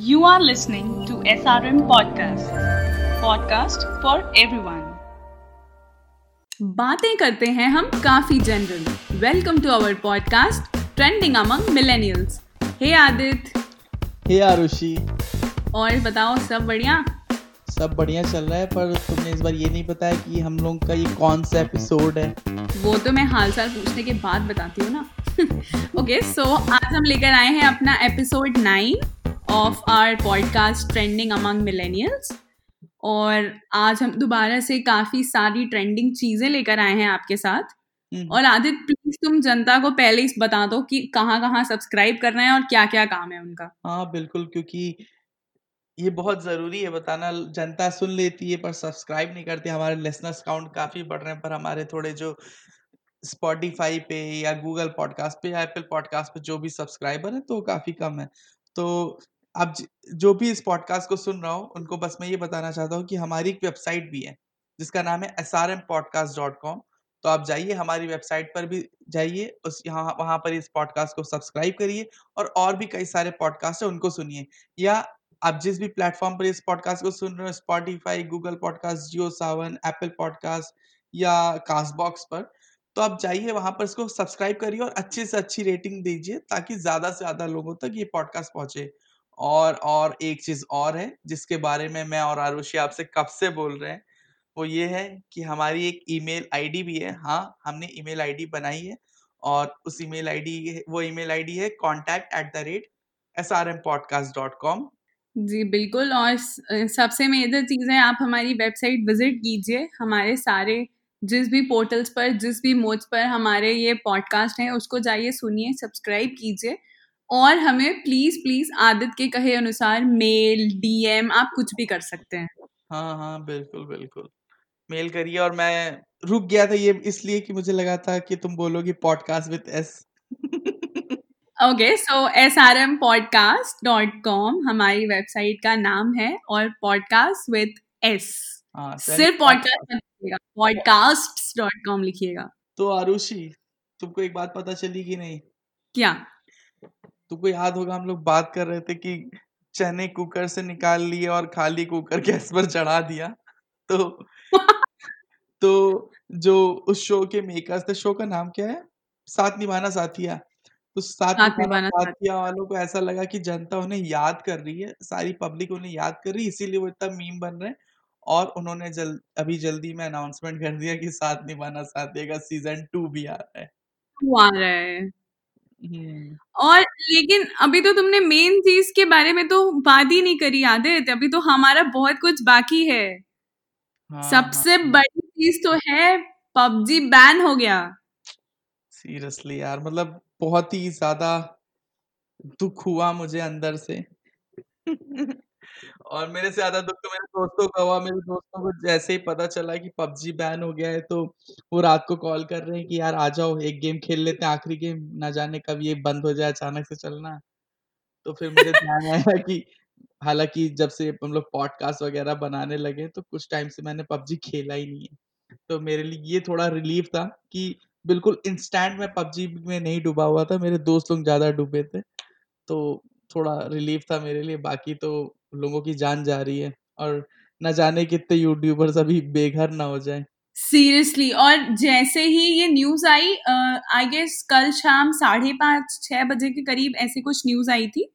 You are listening to SRM Podcast. Podcast for everyone. बातें करते हैं हम काफ़ी general welcome to our podcast trending among millennials hey Aditya hey Arushi और बताओ सब बढ़िया? सब बढ़िया चल रहा है पर तुमने इस बार ये नहीं बताया कि हम लोग का ये कौन सा एपिसोड है? वो तो मैं हाल साल पूछने के बाद बताती हूँ ना। ओके सो okay, so, आज हम लेकर आए हैं अपना episode nine of our podcast trending among millennials और आज हम दोबारा से काफ़ी सारी ट्रेंडिंग चीज़ें लेकर आए हैं आपके साथ। हम्म। और आदित्य प्लीज़ तुम जनता को पहले ही बता दो कि कहाँ कहाँ सब्सक्राइब करना है और क्या क्या काम है उनका। हाँ बिल्कुल क्योंकि ये बहुत ज़रूरी है बताना। जनता सुन लेती है पर सब्सक्राइब नहीं करती। हमारे लिसनर्स काउंट काफ़ी बढ़ रहे हैं पर हमारे थोड़े जो स्पॉटिफाई पे या गूगल पॉडकास्ट पे या एप्पल पॉडकास्ट पे जो भी सब्सक्राइबर है तो काफ़ी कम है। तो अब ज- भी इस पॉडकास्ट को सुन रहा हो, उनको बस मैं ये बताना चाहता हूँ कि हमारी एक वेबसाइट भी है, जिसका नाम है S R M podcast dot com तो आप जाइए, हमारी वेबसाइट पर भी जाइए, उस यहाँ, वहाँ पर इस पॉडकास्ट को सब्सक्राइब करिए और और भी कई सारे पॉडकास्ट है, उनको सुनिए। या आप जिस भी प्लेटफॉर्म पर इस पॉडकास्ट को सुन रहे हो Spotify Google podcast Jio Saavn Apple podcast या कास्ट बॉक्स पर तो आप जाइए, वहाँ पर इसको सब्सक्राइब करिए और अच्छे से अच्छी रेटिंग दीजिए, ताकि ज़्यादा से ज़्यादा लोगों तक ये पॉडकास्ट पहुँचे। और और एक चीज़ और है, जिसके बारे में मैं और आरुषि आपसे कब से बोल रहे हैं, वो ये है कि हमारी एक ईमेल आईडी भी है हाँ हमने ईमेल आईडी बनाई है और उस ईमेल आईडी वो ईमेल आईडी है contact at the rate S R M podcast dot com जी, बिल्कुल और सबसे मेजर चीज़ है आप हमारी वेबसाइट विज़िट कीजिए, हमारे सारे जिस भी पोर्टल्स पर, जिस भी मोड्स पर हमारे ये पॉडकास्ट हैं, उसको जाइए, सुनिए, सब्सक्राइब कीजिए और हमें प्लीज़ प्लीज़ आदित के कहे अनुसार मेल डीएम आप कुछ भी कर सकते हैं। हाँ हाँ बिल्कुल बिल्कुल। मेल करिए और मैं रुक गया था ये इसलिए कि मुझे लगा था कि तुम बोलोगी podcast with S okay so S R M podcast dot com हमारी वेबसाइट का नाम है और पॉडकास्ट विद एस सिर्फ़ पॉडकास्ट पॉडकास्ट डॉट कॉम लिखिएगा। तो आरुषि तुमको एक बात पता चली कि नहीं? क्या? तुमको याद होगा हम लोग बात कर रहे थे कि चने कुकर से निकाल लिए और खाली कुकर गैस पर चढ़ा दिया। तो तो जो उस शो के मेकर्स थे शो का नाम क्या है? साथ निभाना साथिया। तो साथ साथ निभाना साथिया। वालों को ऐसा लगा कि जनता उन्हें याद कर रही है सारी पब्लिक उन्हें याद कर रही है इसीलिए वो इतना मीम बन रहे हैं। और उन्होंने जल अभी जल्दी में अनाउंसमेंट कर दिया कि साथ निभाना साथिया का सीज़न टू भी आ रहा है। आ रहा है। हम्म, और लेकिन अभी तो तुमने मेन चीज़ के बारे में तो बात ही नहीं करी आदित्य। अभी तो हमारा बहुत कुछ बाकी है। हाँ सबसे हाँ। बड़ी चीज़ तो है पबजी बैन हो गया। सीरियसली यार मतलब बहुत ही ज़्यादा दुख हुआ मुझे अंदर से। और मेरे से ज़्यादा दुख तो मेरे दोस्तों का हुआ। मेरे दोस्तों को जैसे ही पता चला कि पबजी बैन हो गया है तो वो रात को कॉल कर रहे हैं कि, यार, आ जाओ, एक गेम खेल लेते हैं, आखिरी गेम ना जाने कब ये बंद हो जाए, अचानक से चलना। तो फिर मुझे ध्यान आया कि हालाँकि जब से हम लोग पॉडकास्ट वगैरह बनाने लगे तो कुछ टाइम से मैंने पबजी खेला ही नहीं है। तो मेरे लिए ये थोड़ा रिलीफ था कि बिल्कुल इंस्टेंट में पबजी में नहीं डूबा हुआ था, मेरे दोस्त लोग ज़्यादा डूबे थे तो थोड़ा रिलीफ था मेरे लिए। बाकी तो लोगों की जान जा रही है और न जाने कितने यूट्यूबर्स अभी बेघर ना हो जाए। सीरियसली और जैसे ही ये न्यूज़ आई आई गेस कल शाम साढ़े पाँच, छह बजे के करीब ऐसी कुछ न्यूज़ आई थी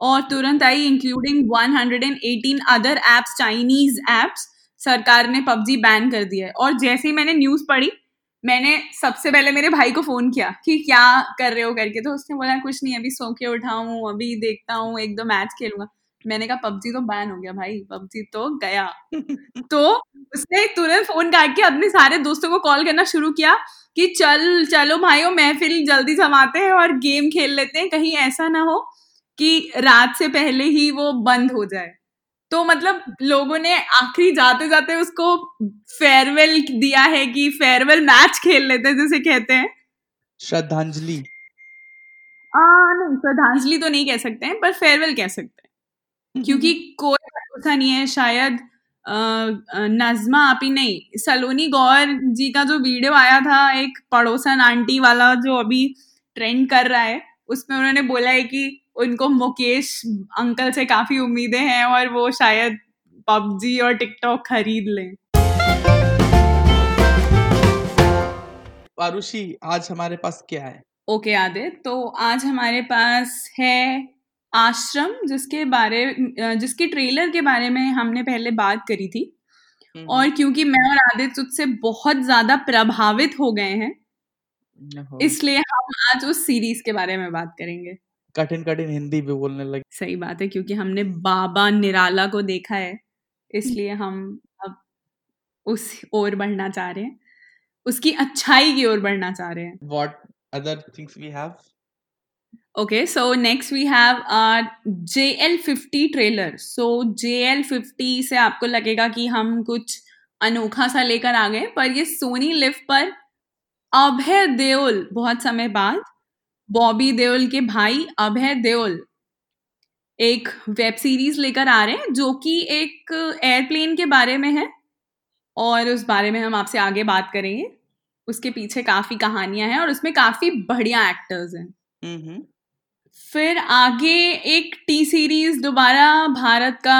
और तुरंत आई including 118 other apps Chinese apps सरकार ने पबजी बैन कर दिया है। और जैसे ही मैंने न्यूज़ पढ़ी, मैंने सबसे पहले मेरे भाई को फ़ोन किया कि क्या कर रहे हो करके तो उसने बोला कुछ नहीं, अभी सो के उठा हूँ अभी देखता हूँ एक दो मैच खेलूँगा। मैंने कहा पबजी तो बैन हो गया भाई पबजी तो गया। तो उसने तुरंत फ़ोन काट के अपने सारे दोस्तों को कॉल करना शुरू किया कि चल चलो भाइयों महफिल जल्दी जमाते हैं और गेम खेल लेते हैं। कहीं ऐसा ना हो कि रात से पहले ही वो बंद हो जाए। तो मतलब लोगों ने आखिरी जाते जाते उसको फेयरवेल दिया है कि फेयरवेल मैच खेल लेते हैं जिसे कहते हैं। श्रद्धांजलि। आ, नहीं श्रद्धांजलि तो नहीं कह सकते हैं पर फेयरवेल कह सकते हैं। क्योंकि कोई भरोसा नहीं है शायद नजमा आप ही नहीं। सलोनी गौर जी का जो वीडियो आया था एक पड़ोसन आंटी वाला जो अभी ट्रेंड कर रहा है उसमें उन्होंने बोला है कि उनको मुकेश अंकल से काफ़ी उम्मीदें हैं और वो शायद पबजी और टिकटॉक खरीद लें। आरुषि आज हमारे पास क्या है? ओके आदित्य तो आज हमारे पास है आश्रम जिसके बारे जिसके ट्रेलर के बारे में हमने पहले बात करी थी। हम्म, और क्योंकि मैं और आदित्य उससे बहुत ज़्यादा प्रभावित हो गए हैं इसलिए हम आज उस सीरीज़ के बारे में बात करेंगे। कठिन कठिन हिंदी भी बोलने लगे। सही बात है क्योंकि हमने बाबा निराला को देखा है इसलिए हम अब उस ओर बढ़ना चाह रहे हैं। उसकी अच्छाई की ओर बढ़ना चाह रहे हैं। What other things we have Okay, so next we have our JL50 trailer so JL50 से आपको लगेगा कि हम कुछ अनोखा सा लेकर आ गए पर ये सोनी लिव पर अभय देओल बहुत समय बाद बॉबी देओल के भाई अभय देओल एक वेब सीरीज़ लेकर आ रहे हैं जो कि एक एयरप्लेन के बारे में है और उस बारे में हम आपसे आगे बात करेंगे। उसके पीछे काफ़ी कहानियाँ हैं और उसमें काफ़ी बढ़िया एक्टर्स हैं। हम्म। फिर आगे एक टी सीरीज़ दोबारा भारत का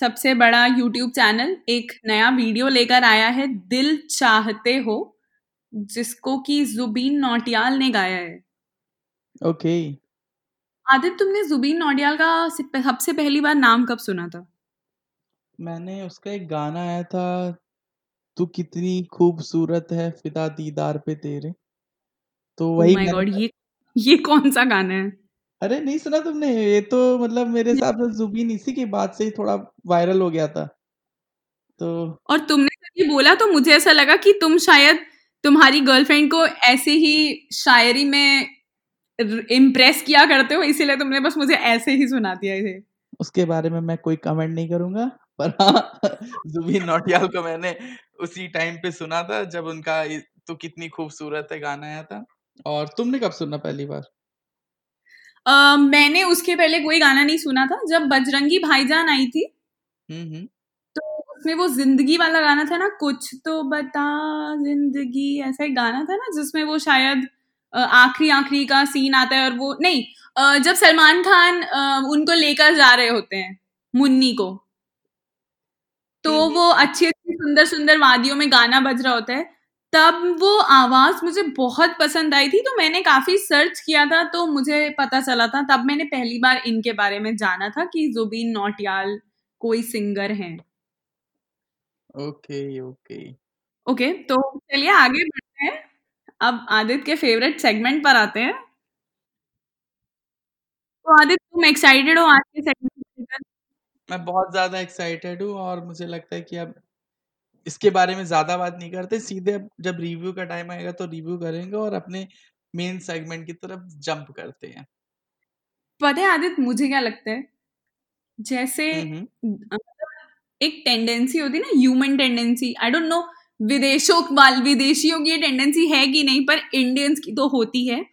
सबसे बड़ा यूट्यूब चैनल एक नया वीडियो लेकर आया है दिल चाहते हो जिसको कि जुबीन नौटियाल ने गाया है। Okay okay. आदित्य तुमने जुबीन नौटियाल का सबसे पहली बार नाम कब सुना था? मैंने उसका एक गाना आया था तू कितनी खूबसूरत है फिदा दीदार पे तेरे। तो वही माय मैंने गॉड ये ये कौन सा गाना है? अरे नहीं सुना तुमने? ये तो मतलब मेरे हिसाब से जुबीन इसी के बाद से ही थोड़ा वायरल हो गया था। तो और तुमने जब ये बोला तो मुझे ऐसा लगा कि तुम शायद तुम्हारी गर्लफ्रेंड को ऐसे ही शायरी में इम्प्रेस किया करते हो इसीलिए तुमने बस मुझे ऐसे ही सुना दिया इसे उसके बारे में मैं कोई कमेंट नहीं करूँगा पर हाँ जुबीन नौटियाल को मैंने उसी टाइम पे सुना था जब उनका तू कितनी खूबसूरत है गाना आया था। और तुमने कब सुना पहली बार? मैंने उसके पहले कोई गाना नहीं सुना था। जब बजरंगी भाईजान आई थी हम्म हम्म। तो उसमें वो ज़िंदगी वाला गाना था ना कुछ तो बता ज़िंदगी ऐसा एक गाना था ना जिसमें वो शायद आखिरी आखिरी का सीन आता है और वो नहीं जब सलमान खान उनको लेकर जा रहे होते हैं मुन्नी को तो हम्म, वो अच्छी अच्छी सुंदर सुंदर वादियों में गाना बज रहा होता है। तब वो आवाज़ मुझे बहुत पसंद आई थी तो मैंने काफ़ी सर्च किया था तो मुझे पता चला था। तब मैंने पहली बार इनके बारे में जाना था कि जुबीन नौटियाल कोई सिंगर हैं। Okay okay. ओके तो चलिए आगे बढ़ते हैं। अब आदित्य के फेवरेट सेगमेंट पर आते हैं। तो आदित्य तुम एक्साइटेड हो आज के सेगमेंट मैं बहुत ज़्यादा एक्साइटेड हूँ और मुझे लगता है कि अब इसके बारे में ज़्यादा बात नहीं करते। सीधे जब रिव्यू का टाइम आएगा तो रिव्यू करेंगे और अपने मेन सेगमेंट की तरफ़ जंप करते हैं। पता है आदित्य मुझे क्या लगता है? जैसे हम्म हम्म, एक टेंडेंसी होती है ना human tendency I don't know विदेशों वाल विदेशियों की ये टेंडेंसी है कि नहीं पर इंडियंस की तो होती है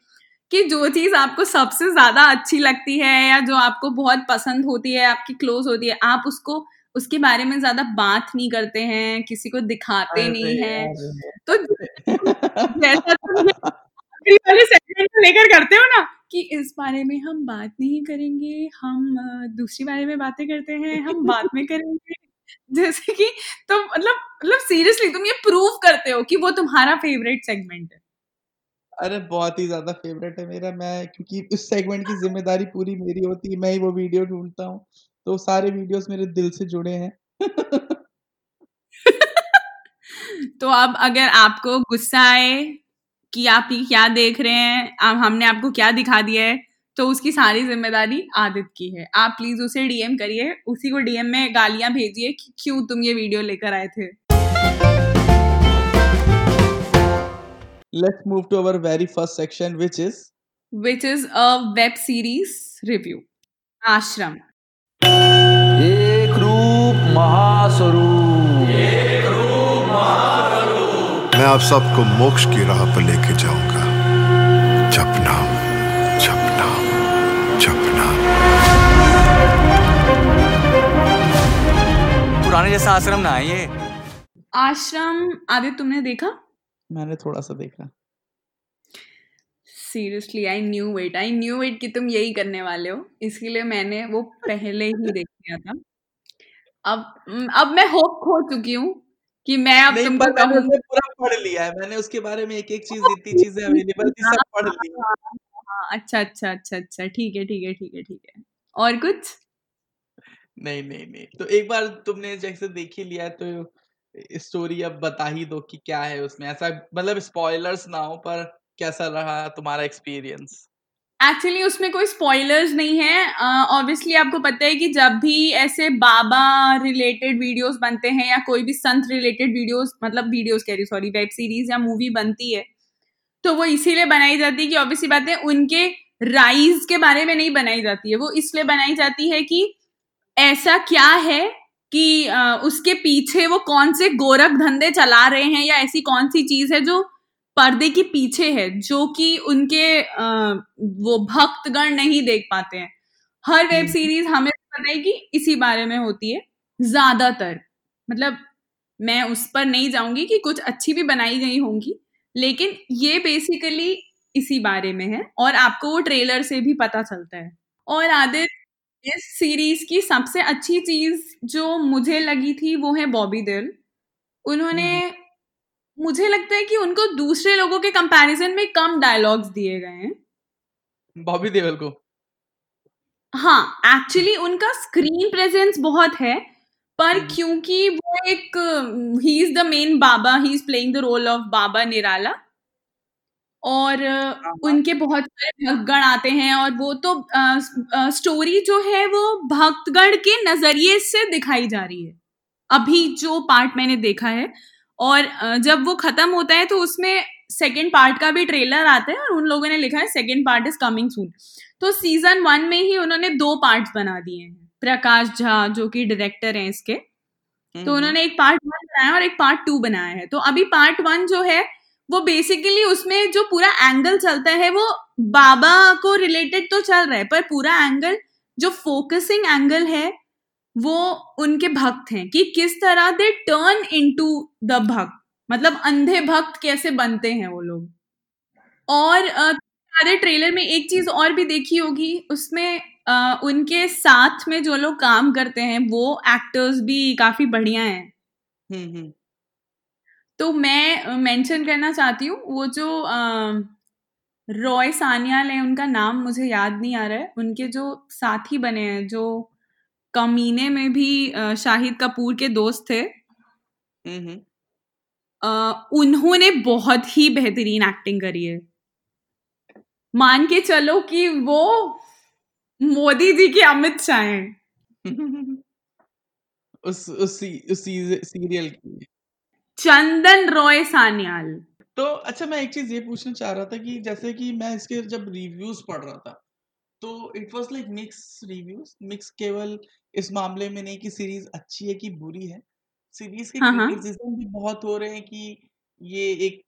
कि जो चीज़ आपको सबसे ज़्यादा अच्छी लगती है या जो आपको बहुत पसंद होती है आपकी क्लोज होती है आप उसको उसके बारे में ज़्यादा बात नहीं करते हैं किसी को दिखाते नहीं है। तो जैसा वाले सेगमेंट लेकर करते हो ना कि इस बारे में हम बात नहीं करेंगे हम दूसरी बारे में बातें करते हैं हम बाद में करेंगे। जैसे कि तो मतलब मतलब सीरियसली तुम ये प्रूव करते हो कि वो तुम्हारा फेवरेट सेगमेंट है। अरे बहुत ही ज़्यादा फेवरेट है मेरा। मैं क्योंकि उस सेगमेंट की ज़िम्मेदारी पूरी मेरी होती है मैं ही वो वीडियो ढूंढता हूँ। तो सारे वीडियोस मेरे दिल से जुड़े हैं। तो अब अगर आपको गुस्सा आए कि आप ये क्या देख रहे हैं अब हमने आपको क्या दिखा दिया है तो उसकी सारी ज़िम्मेदारी आदित की है। आप प्लीज़ उसे डीएम करिए उसी को डीएम में गालियाँ भेजिए कि क्यों तुम ये वीडियो लेकर आए थे। Let's move to our very first section which is which is a web series review Aashram. महास्वरूप। मैं आप सबको मोक्ष की राह पर लेके जाऊँगा। जपना जपना जपना पुराने जैसा आश्रम ना ये। आश्रम आदित्य तुमने देखा? मैंने थोड़ा सा देखा। Seriously I knew it I knew it कि तुम यही करने वाले हो। इसके लिए मैंने वो पहले ही देख लिया था। अब अब मैं होप खो चुकी हूँ कि मैं अब नहीं तुमको पर कहूँ। पूरा पढ़ लिया है। मैंने उसके बारे में एक एक चीज़ जितनी चीज़ें अवेलेबल थी सब पढ़ ली हाँ। हाँ, अच्छा अच्छा अच्छा अच्छा ठीक है ठीक है ठीक है ठीक है। और कुछ? नहीं नहीं नहीं तो एक बार तुमने जैसे देख ही लिया तो स्टोरी अब बता ही दो कि क्या है उसमें। ऐसा मतलब स्पॉयलर्स ना हो पर कैसा रहा तुम्हारा एक्सपीरियंस एक्चुअली उसमें कोई स्पॉयलर्स नहीं है। ऑब्वियसली uh, आपको पता है कि जब भी ऐसे बाबा रिलेटेड वीडियोस बनते हैं या कोई भी संत रिलेटेड वीडियोस मतलब वीडियोस कह रही सॉरी वेब सीरीज़ या मूवी बनती है तो वो इसीलिए बनाई जाती है कि ऑब्वियसली बात है उनके राइज के बारे में नहीं बनाई जाती है। वो इसलिए बनाई जाती है कि ऐसा क्या है कि अ, उसके पीछे वो कौन से गोरख धंधे चला रहे हैं या ऐसी कौन सी चीज़ है जो पर्दे के पीछे है जो कि उनके अ, वो भक्तगण नहीं देख पाते हैं। हर वेब हम्म। सीरीज़ हमें पता है कि इसी बारे में होती है ज़्यादातर। मतलब मैं उस पर नहीं जाऊँगी कि कुछ अच्छी भी बनाई गई होंगी लेकिन ये बेसिकली इसी बारे में है और आपको वो ट्रेलर से भी पता चलता है। और आदित्य इस सीरीज़ की सबसे अच्छी चीज़ जो मुझे लगी थी वो है बॉबी दिल उन्होंने हम्म। मुझे लगता है कि उनको दूसरे लोगों के कंपैरिजन में कम डायलॉग्स दिए गए हैं। बॉबी देओल को। हाँ एक्चुअली उनका स्क्रीन प्रेजेंस बहुत है पर हम्म। क्योंकि वो एक ही is the main baba he is playing the role of Baba Nirala. और हाँ हाँ। उनके बहुत सारे भक्तगण आते हैं और वो तो आ, आ, स्टोरी जो है वो भक्तगण के नज़रिए से दिखाई जा रही है। अभी जो पार्ट मैंने देखा है और जब वो खत्म होता है तो उसमें सेकेंड पार्ट का भी ट्रेलर आता है और उन लोगों ने लिखा है second part is coming soon तो सीज़न वन में ही उन्होंने दो पार्ट बना दिए हैं। प्रकाश झा जो कि डायरेक्टर हैं इसके तो हम्म। उन्होंने एक पार्ट वन बनाया और एक पार्ट टू बनाया है। तो अभी पार्ट वन जो है वो बेसिकली उसमें जो पूरा एंगल चलता है वो बाबा को रिलेटेड तो चल रहा है पर पूरा एंगल जो फोकसिंग एंगल है वो उनके भक्त हैं कि किस तरह दे टर्न इनटू द भक्त मतलब अंधे भक्त कैसे बनते हैं वो लोग? और सारे ट्रेलर में एक चीज़ और भी देखी होगी उसमें अ, उनके साथ में जो लोग काम करते हैं वो एक्टर्स भी काफ़ी बढ़िया हैं। हम्म हम्म। तो मैं मेंशन करना चाहती हूँ वो जो रॉय सान्याल है उनका नाम मुझे याद नहीं आ रहा है। उनके जो साथी बने हैं जो कमीने में भी शाहिद कपूर के दोस्त थे। उन्होंने बहुत ही बेहतरीन एक्टिंग करी है। मान के चलो कि वो मोदी जी के अमित शाह हैं। उस उस सी- उस सीरियल की। चंदन रॉय सान्याल। तो अच्छा मैं एक चीज़ ये पूछना चाह रहा था कि जैसे कि मैं इसके जब रिव्यूज़ पढ़ रहा था तो it was like mix reviews mix केवल इस मामले में नहीं कि सीरीज़ अच्छी है कि बुरी है। सीरीज़ के हाँ हाँ। क्रिटिसिज्म भी बहुत हो रहे हैं कि ये एक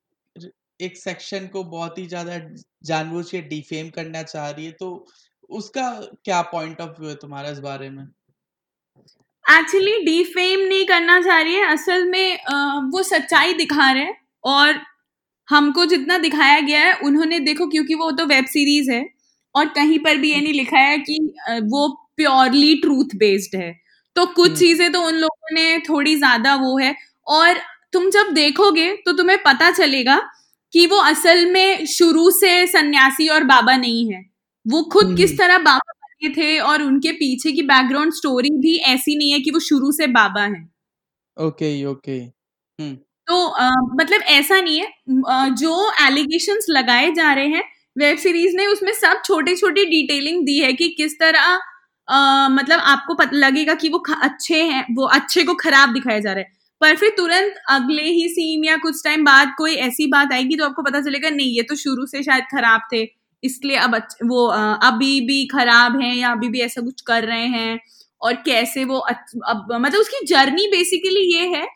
एक सेक्शन को बहुत ही ज़्यादा जानबूझ के डिफेम करना चाह रही है तो उसका क्या पॉइंट ऑफ़ व्यू है तुम्हारा इस बारे में? एक्चुअली डिफेम नहीं करना चाह रही है असल में अ, वो सच्चाई दिखा रहे हैं और हमको जितना दिखाया गया है उन्होंने देखो क्योंकि वो तो वेब सीरीज़ है और कहीं पर भी ये नहीं लिखा है कि वो प्योरली ट्रूथ बेस्ड है। तो कुछ हम्म। चीज़ें तो उन लोगों ने थोड़ी ज़्यादा वो है और तुम जब देखोगे तो तुम्हें पता चलेगा कि वो असल में शुरू से सन्यासी और बाबा नहीं है। वो खुद किस हम्म तरह बाबा बने थे और उनके पीछे की बैकग्राउंड स्टोरी भी ऐसी नहीं है कि वो शुरू से बाबा हैं। Okay okay. हम्म। तो अ, मतलब ऐसा नहीं है। अ, जो एलिगेशंस लगाए जा रहे हैं वेब सीरीज़ ने उसमें सब छोटी छोटी डिटेलिंग दी है कि किस तरह मतलब आपको पता लगेगा कि वो अच्छे हैं वो अच्छे को खराब दिखाया जा रहा है। पर फिर तुरंत अगले ही सीन या कुछ टाइम बाद कोई ऐसी बात आएगी तो आपको पता चलेगा नहीं ये तो शुरू से शायद खराब थे इसलिए अब वो अभी भी खराब हैं या अभी भी ऐसा कुछ कर रहे हैं और कैसे वो अब मतलब उसकी जर्नी बेसिकली ये है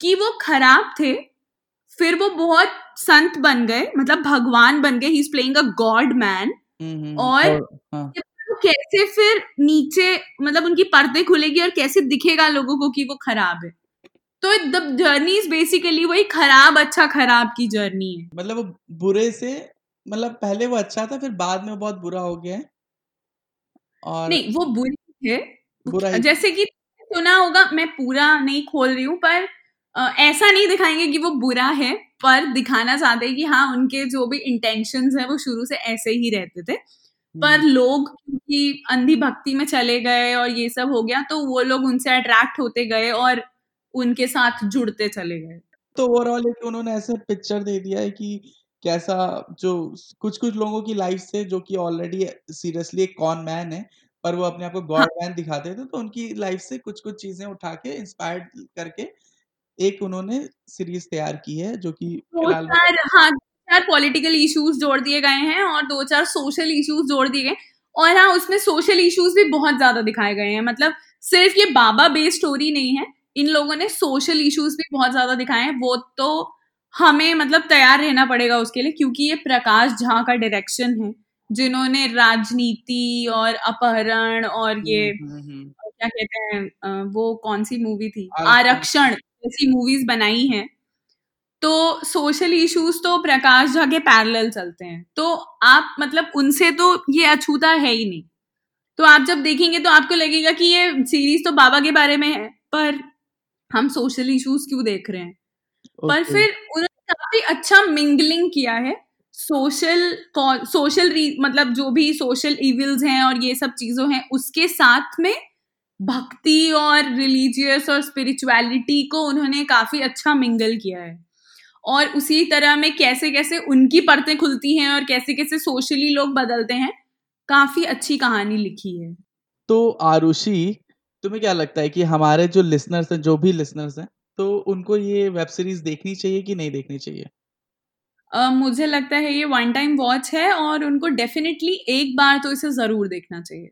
कि वो खराब थे फिर वो बहुत संत बन गए मतलब भगवान बन गए ही is playing a god man और और हाँ। वो कैसे फिर नीचे मतलब उनकी पर्दे खुलेगी और कैसे दिखेगा लोगों को कि वो खराब है? तो द जर्नी इज़ बेसिकली वही खराब अच्छा खराब की जर्नी है। मतलब वो बुरे से मतलब पहले वो अच्छा था फिर बाद में वो बहुत बुरा हो गया है। और नहीं वो बुरी है। बुरा ही जैसे कि सुना होगा मैं पूरा नहीं खोल रही हूँ पर अ, ऐसा नहीं दिखाएँगे कि वो बुरा है पर दिखाना चाहते हैं कि हाँ उनके जो भी इंटेंशंस है वो शुरू से ऐसे ही रहते थे। पर हम्म, लोग क्योंकि अंधी भक्ति में चले गए और ये सब हो गया तो वो लोग उनसे अट्रैक्ट होते गए और उनके साथ जुड़ते चले गए। तो ओवरऑल एक उन्होंने ऐसे पिक्चर दे दिया है कि कैसा जो कुछ कुछ लोगों की लाइफ से जो कि ऑलरेडी सीरियसली एक कॉन मैन है पर वो अपने आप को गॉड मैन दिखाते थे तो उनकी लाइफ से कुछ कुछ चीज़ें उठा के इंस्पायर्ड करके एक उन्होंने सीरीज़ तैयार की है जो कि फ़िलहाल हाँ चार पॉलिटिकल इश्यूज़ जोड़ दिए गए हैं और दो चार सोशल इश्यूज़ जोड़ दिए गए और हाँ उसमें सोशल इश्यूज़ भी बहुत ज़्यादा दिखाए गए हैं। मतलब सिर्फ़ ये बाबा बेस्ड स्टोरी नहीं है इन लोगों ने सोशल इश्यूज़ भी बहुत ज़्यादा दिखाए हैं। वो तो हमें मतलब तैयार रहना पड़ेगा उसके लिए क्योंकि ये प्रकाश झा का डायरेक्शन है जिन्होंने राजनीति और अपहरण और ये हम्म, हम्म, हम्म, क्या कहते हैं वो कौन सी मूवी थी? आरक्षण। आरक्षण जैसी मूवीज़ बनाई हैं। तो सोशल इश्यूज़ तो प्रकाश झा के पैरेलल चलते हैं। तो आप मतलब उनसे तो ये अछूता है ही नहीं। तो आप जब देखेंगे तो आपको लगेगा कि ये सीरीज़ तो बाबा के बारे में है पर हम सोशल इश्यूज़ क्यों देख रहे हैं? पर फिर उन्होंने काफ़ी अच्छा मिंगलिंग किया है। सोशल सोशल मतलब जो भी सोशल इविल्स हैं और ये सब चीज़ों हैं उसके साथ में भक्ति और रिलीजियस और स्पिरिचुअलिटी को उन्होंने काफ़ी अच्छा मिंगल किया है। और उसी तरह में कैसे कैसे उनकी परतें खुलती हैं और कैसे कैसे सोशली लोग बदलते हैं काफ़ी अच्छी कहानी लिखी है। तो आरुषि तुम्हें क्या लगता है कि हमारे जो लिसनर्स हैं जो भी लिसनर्स हैं तो उनको ये वेब सीरीज़ देखनी चाहिए कि नहीं देखनी चाहिए? अ, मुझे लगता है ये वन टाइम वॉच है और उनको डेफिनेटली एक बार तो इसे ज़रूर देखना चाहिए।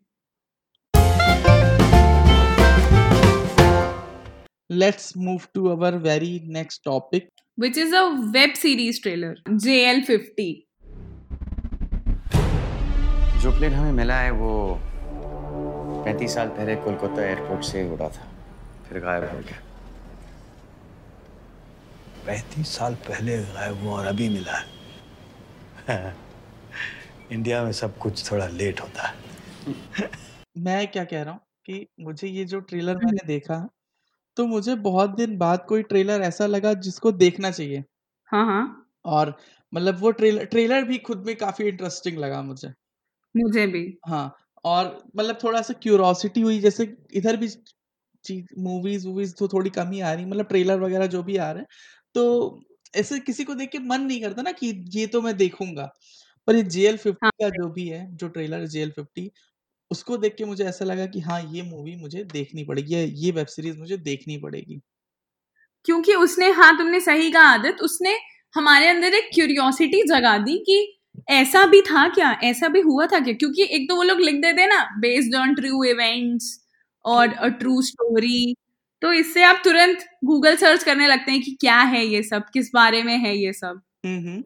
Let's move to our very next topic which is a web series trailer J L fifty जो प्लेन हमें मिला है वो पैंतीस साल पहले कोलकाता एयरपोर्ट से उड़ा था फिर गायब हो गया। पैंतीस साल पहले गायब हुआ और अभी मिला है। इंडिया में सब कुछ थोड़ा लेट होता है। मैं क्या कह रहा हूँ कि मुझे ये जो ट्रेलर मैंने देखा तो मुझे बहुत दिन बाद कोई ट्रेलर ऐसा लगा जिसको देखना चाहिए। हाँ हाँ। और मतलब वो ट्रेलर ट्रेलर भी खुद में काफ़ी इंटरेस्टिंग लगा मुझे। मुझे भी। हाँ और मतलब थोड़ा सा क्यूरोसिटी हुई जैसे इधर भी चीज़ मूवीज़ वूवीज तो थोड़ी कम ही आ रही मतलब ट्रेलर वगैरह जो भी आ रहे हैं तो ऐसे किसी को देख के मन नहीं करता ना कि ये तो मैं देखूँगा। पर ये जेएल फिफ्टी हाँ। का जो भी है जो ट्रेलर जेएल फिफ्टी उसको देख के मुझे ऐसा लगा कि हाँ ये मूवी मुझे देखनी पड़ेगी या ये वेब सीरीज़ मुझे देखनी पड़ेगी। क्योंकि उसने हाँ तुमने सही कहा आदत उसने हमारे अंदर एक क्यूरियोसिटी जगा दी कि ऐसा भी था क्या? ऐसा भी हुआ था क्या? क्योंकि एक तो वो लोग लिख देते ना बेस्ड ऑन ट्रू इवेंट्स और अ ट्रू स्टोरी तो इससे आप तुरंत गूगल सर्च करने लगते हैं कि क्या है ये सब? किस बारे में है ये सब? हम्म हम्म।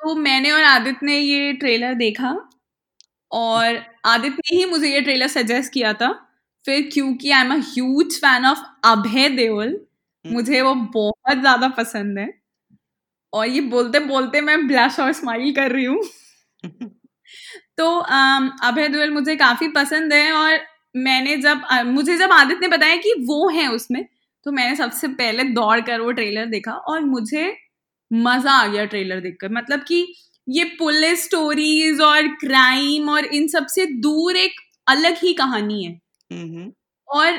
तो मैंने और आदित्य ने ये ट्रेलर देखा। और आदित्य ने ही मुझे ये ट्रेलर सजेस्ट किया था। फिर क्योंकि I am a huge fan of Abhay Deol हम्म। मुझे वो बहुत ज़्यादा पसंद है। और ये बोलते बोलते मैं ब्लश और स्माइल कर रही हूँ। तो अभय देओल मुझे काफ़ी पसंद है और मैंने जब मुझे जब आदित्य ने बताया कि वो है उसमें तो मैंने सबसे पहले दौड़ कर वो ट्रेलर देखा और मुझे मज़ा आ गया ट्रेलर देखकर। मतलब कि ये पुलिस स्टोरीज और क्राइम और इन सबसे दूर एक अलग ही कहानी है। और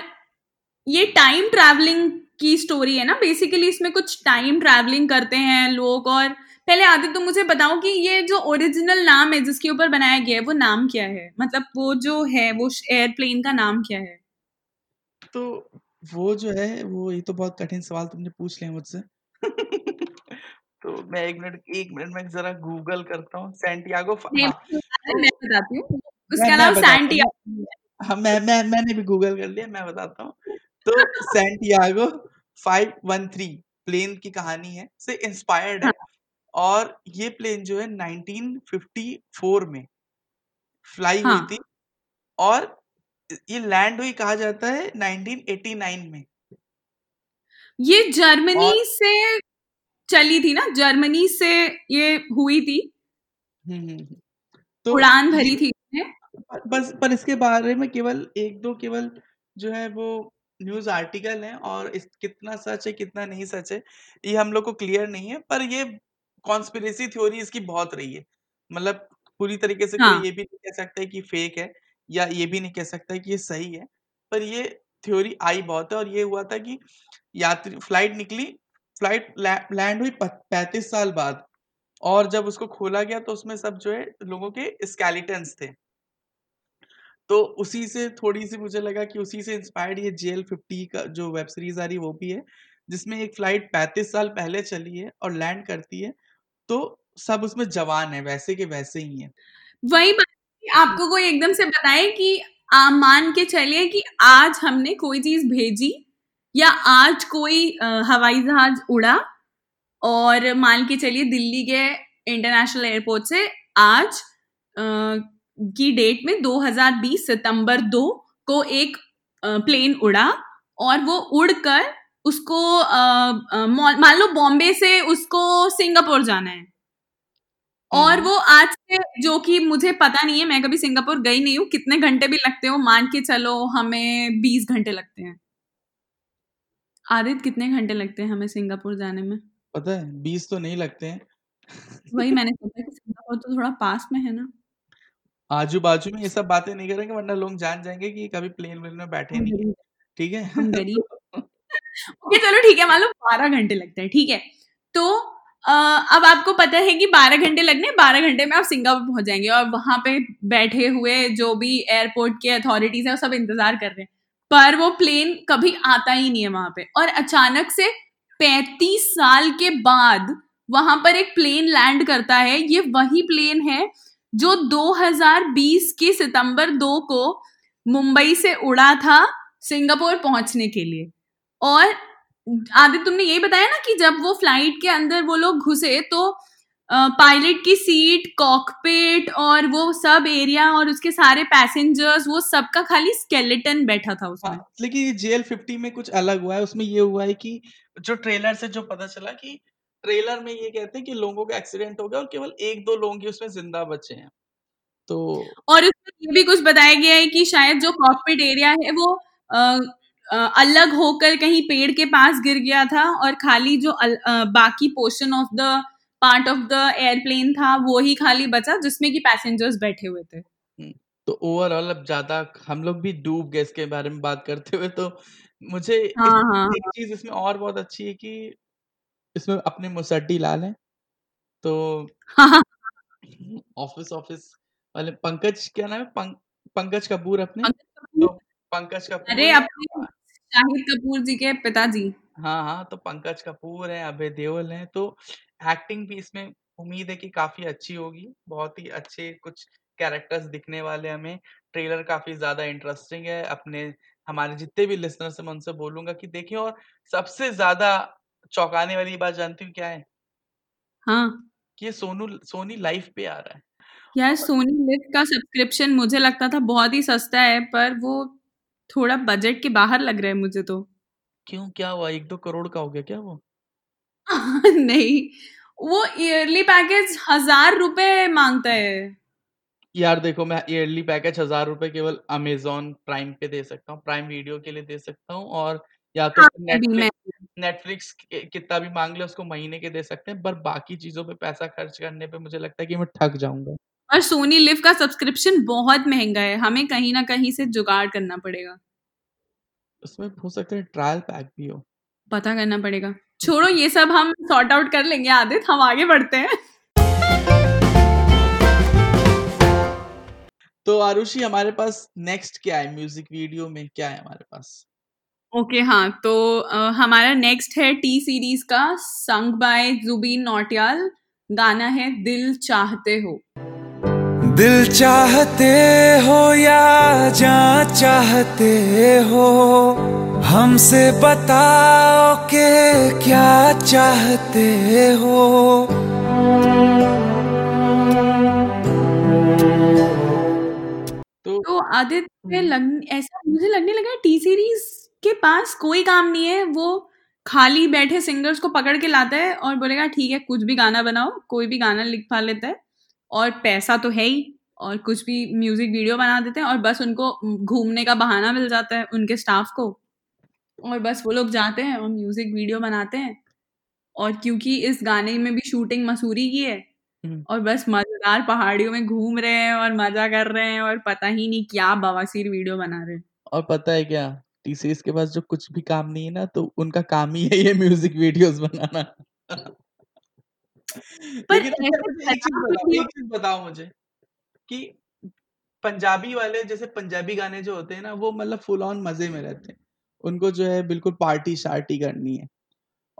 ये टाइम ट्रैवलिंग की स्टोरी है ना बेसिकली इसमें कुछ टाइम ट्रैवलिंग करते हैं लोग और पहले आदित्य तुम मुझे बताओ कि ये जो ओरिजिनल नाम है जिसके ऊपर बनाया गया है वो नाम क्या है? मतलब वो जो है वो एयरप्लेन का नाम क्या है? तो वो जो है वो ये तो बहुत कठिन सवाल तुमने पूछ लिया मुझसे। तो मैं एक मिनट एक मिनट में जरा गूगल करता हूँ सैंटियागो हाँ। मैं बताती हूँ। उसका नाम सैंटियागो हाँ। मैं मैं मैंने भी गूगल कर लिया मैं बताता हूँ। तो सैंटियागो 513 प्लेन की कहानी है से इंस्पायर्ड है। और ये प्लेन जो है 1954 में फ्लाई हुई हाँ। थी। और ये लैंड हुई कहा जाता है 1989 में। ये और जर्मनी से चली थी ना जर्मनी से ये हुई थी हम्म, हम्म, हम्म। तो उड़ान भरी थी बस पर इसके बारे में केवल एक दो केवल जो है वो न्यूज़ आर्टिकल है और इस कितना सच है कितना नहीं सच है ये हम लोग को क्लियर नहीं है पर ये कॉन्स्पिरेसी थ्योरी इसकी बहुत रही है मतलब पूरी तरीके से हाँ. कोई ये भी नहीं कह सकता है कि फेक है या ये भी नहीं कह सकता है कि ये सही है पर ये थ्योरी आई बहुत है और ये हुआ था कि यात्री फ़्लाइट निकली फ़्लाइट लैंड हुई पैंतीस साल बाद। और जब उसको खोला गया तो उसमें सब जो है लोगों के स्केलेटन्स थे। तो उसी से थोड़ी-सी मुझे लगा कि उसी से इंस्पायर्ड ये जेल 50 का जो वेब सीरीज़ आ रही वो भी है, जिसमें एक फ़्लाइट 35 साल पहले चली है और लैंड करती है, तो सब उसमें जवान है वैसे के वैसे ही है। वही बात आपको कोई एकदम से बताए कि आ, मान के चलिए कि आज हमने कोई चीज़ भेजी या आज कोई हवाई जहाज़ उड़ा और मान के चलिए दिल्ली के इंटरनेशनल एयरपोर्ट से आज की डेट में 2020 सितंबर 2 को एक प्लेन उड़ा और वो उड़कर उसको मान लो बॉम्बे से उसको सिंगापुर जाना है और हम्म। वो आज से जो कि मुझे पता नहीं है मैं कभी सिंगापुर गई नहीं हूँ कितने घंटे भी लगते हो मान के चलो हमें बीस घंटे लगते हैं आदित्य कितने घंटे लगते हैं हमें सिंगापुर जाने में? पता है 20 तो नहीं लगते हैं। वही मैंने सोचा कि सिंगापुर तो थोड़ा पास में है ना। आजू-बाजू में ये सब बातें नहीं करेंगे वरना लोग जान जाएँगे कि कभी प्लेन में बैठे नहीं। है, ठीक है? हम गरीब ओके चलो ठीक है मान लो बारह घंटे लगते हैं ठीक है। तो अब आपको पता है कि बारह घंटे लगने बारह घंटे में आप सिंगापुर पहुँच जाएँगे और वहाँ पे बैठे हुए जो भी एयरपोर्ट के अथॉरिटीज है वो सब इंतज़ार कर रहे हैं। पर वो प्लेन कभी आता ही नहीं है वहाँ पे। और अचानक से पैंतीस साल के बाद वहाँ पर एक प्लेन लैंड करता है। ये वही प्लेन है जो 2020 के सितंबर 2 को मुंबई से उड़ा था सिंगापुर पहुँचने के लिए। और आदित्य, तुमने यही बताया ना कि जब वो फ़्लाइट के अंदर वो लोग घुसे तो पायलट की सीट कॉकपिट और वो सब एरिया और उसके सारे पैसेंजर्स वो सबका खाली स्केलेटन बैठा था उसमें हाँ, लेकिन ये जेल 50 में कुछ अलग हुआ है, उसमें ये हुआ है कि जो ट्रेलर से जो पता चला कि ट्रेलर में ये कहते हैं कि लोगों का एक्सीडेंट हो गया और केवल 1-2 लोग ही उसमें ज़िंदा बचे हैं। तो और उसमें ये भी कुछ बताया गया है कि शायद जो कॉकपिट एरिया है वो अ, अ, अलग होकर कहीं पेड़ के पास गिर गया था और खाली जो अल, अ, बाकी portion of the part of the airplane था वो ही खाली बचा जिसमें कि पैसेंजर्स बैठे हुए थे तो ओवरऑल अब ज़्यादा हम लोग भी डूब गए इसके बारे में बात करते हुए तो मुझे हाँ, इस हाँ हाँ एक चीज़ इसमें और बहुत अच्छी है कि इसमें अपने मुसद्दी लाल हैं, तो हाँ हाँ ऑफ़िस ऑफ़िस वाले पंकज क्या नाम है? पंक पंकज कपूर अपने? पंकज तो कपूर पंकज कपूर अरे अपने शाहिद कपूर जी के पिताजी हाँ, हाँ, तो पंकज कपूर हैं, अभय देओल हैं, तो एक्टिंग भी इसमें उम्मीद है कि काफ़ी अच्छी होगी। बहुत ही अच्छे कुछ कैरेक्टर्स दिखने वाले हैं हमें। ट्रेलर काफ़ी ज़्यादा इंटरेस्टिंग है। अपने हमारे जितने भी लिसनर्स हैं मैं उनसे बोलूँगा कि देखें और सबसे ज़्यादा चौंकाने वाली बात जानती हो क्या है? हाँ कि ये सोनू सोनी लाइव पे आ रहा है। यार और सोनी लिव का सब्सक्रिप्शन मुझे लगता था बहुत ही सस्ता है पर वो थोड़ा बजट के बाहर लग रहा है मुझे तो क्यों क्या हुआ? 1-2 करोड़ का हो गया क्या वो? नहीं वो ईयरली पैकेज हज़ार रुपए माँगता है यार देखो मैं ईयरली पैकेज हज़ार रुपए केवल अमेजोन प्राइम पे दे सकता हूँ, प्राइम वीडियो के लिए दे सकता हूँ और या तो हाँ नेटफ्लिक्स नेटफ्लिक्स कितना भी मांग ले उसको महीने के दे सकते हैं, पर बाकी चीज़ों पे पैसा खर्च करने पे मुझे लगता है कि मैं थक जाऊँगा और सोनी लिव का सब्सक्रिप्शन बहुत महँगा है हमें कहीं ना कहीं से जुगाड़ करना पड़ेगा उसमें हो सकता है ट्रायल पैक भी हो। पता करना पड़ेगा। छोड़ो ये सब हम सॉर्ट आउट कर लेंगे आदित्य हम आगे बढ़ते हैं। तो आरुषि हमारे पास नेक्स्ट क्या है? म्यूज़िक वीडियो में क्या है हमारे पास? ओके okay, हाँ तो अ, हमारा नेक्स्ट है टी सीरीज़ का संग बाय जुबीन नौटियाल गाना है दिल चाहते हो। दिल चाहते हो या जा चाहते हो हमसे बताओ के क्या चाहते हो तो तो आदित्य। लग ऐसा मुझे लगने लगा टी सीरीज़ के पास कोई काम नहीं है वो खाली बैठे सिंगर्स को पकड़ के लाता है और बोलेगा ठीक है कुछ भी गाना बनाओ कोई भी गाना लिख पा लेता है और पैसा तो है ही और कुछ भी म्यूज़िक वीडियो बना देते हैं और बस उनको घूमने का बहाना मिल जाता है उनके स्टाफ को। और बस वो लोग जाते हैं और म्यूज़िक वीडियो बनाते हैं। और क्योंकि इस गाने में भी शूटिंग मसूरी की है हम्म। और बस मज़ेदार पहाड़ियों में घूम रहे हैं और मज़ा कर रहे हैं और पता ही नहीं क्या बवासीर वीडियो बना रहे हैं। और पता है क्या टीसीएस के पास जो कुछ भी काम नहीं है ना तो उनका काम ही है ये म्यूज़िक वीडियोस बनाना। पर लेकिन अच्छा एक चीज़ बताओ एक चीज़ बताओ मुझे कि पंजाबी वाले जैसे पंजाबी गाने जो होते हैं ना वो मतलब फुल ऑन मज़े में रहते हैं। उनको जो है बिल्कुल पार्टी शार्टी करनी है।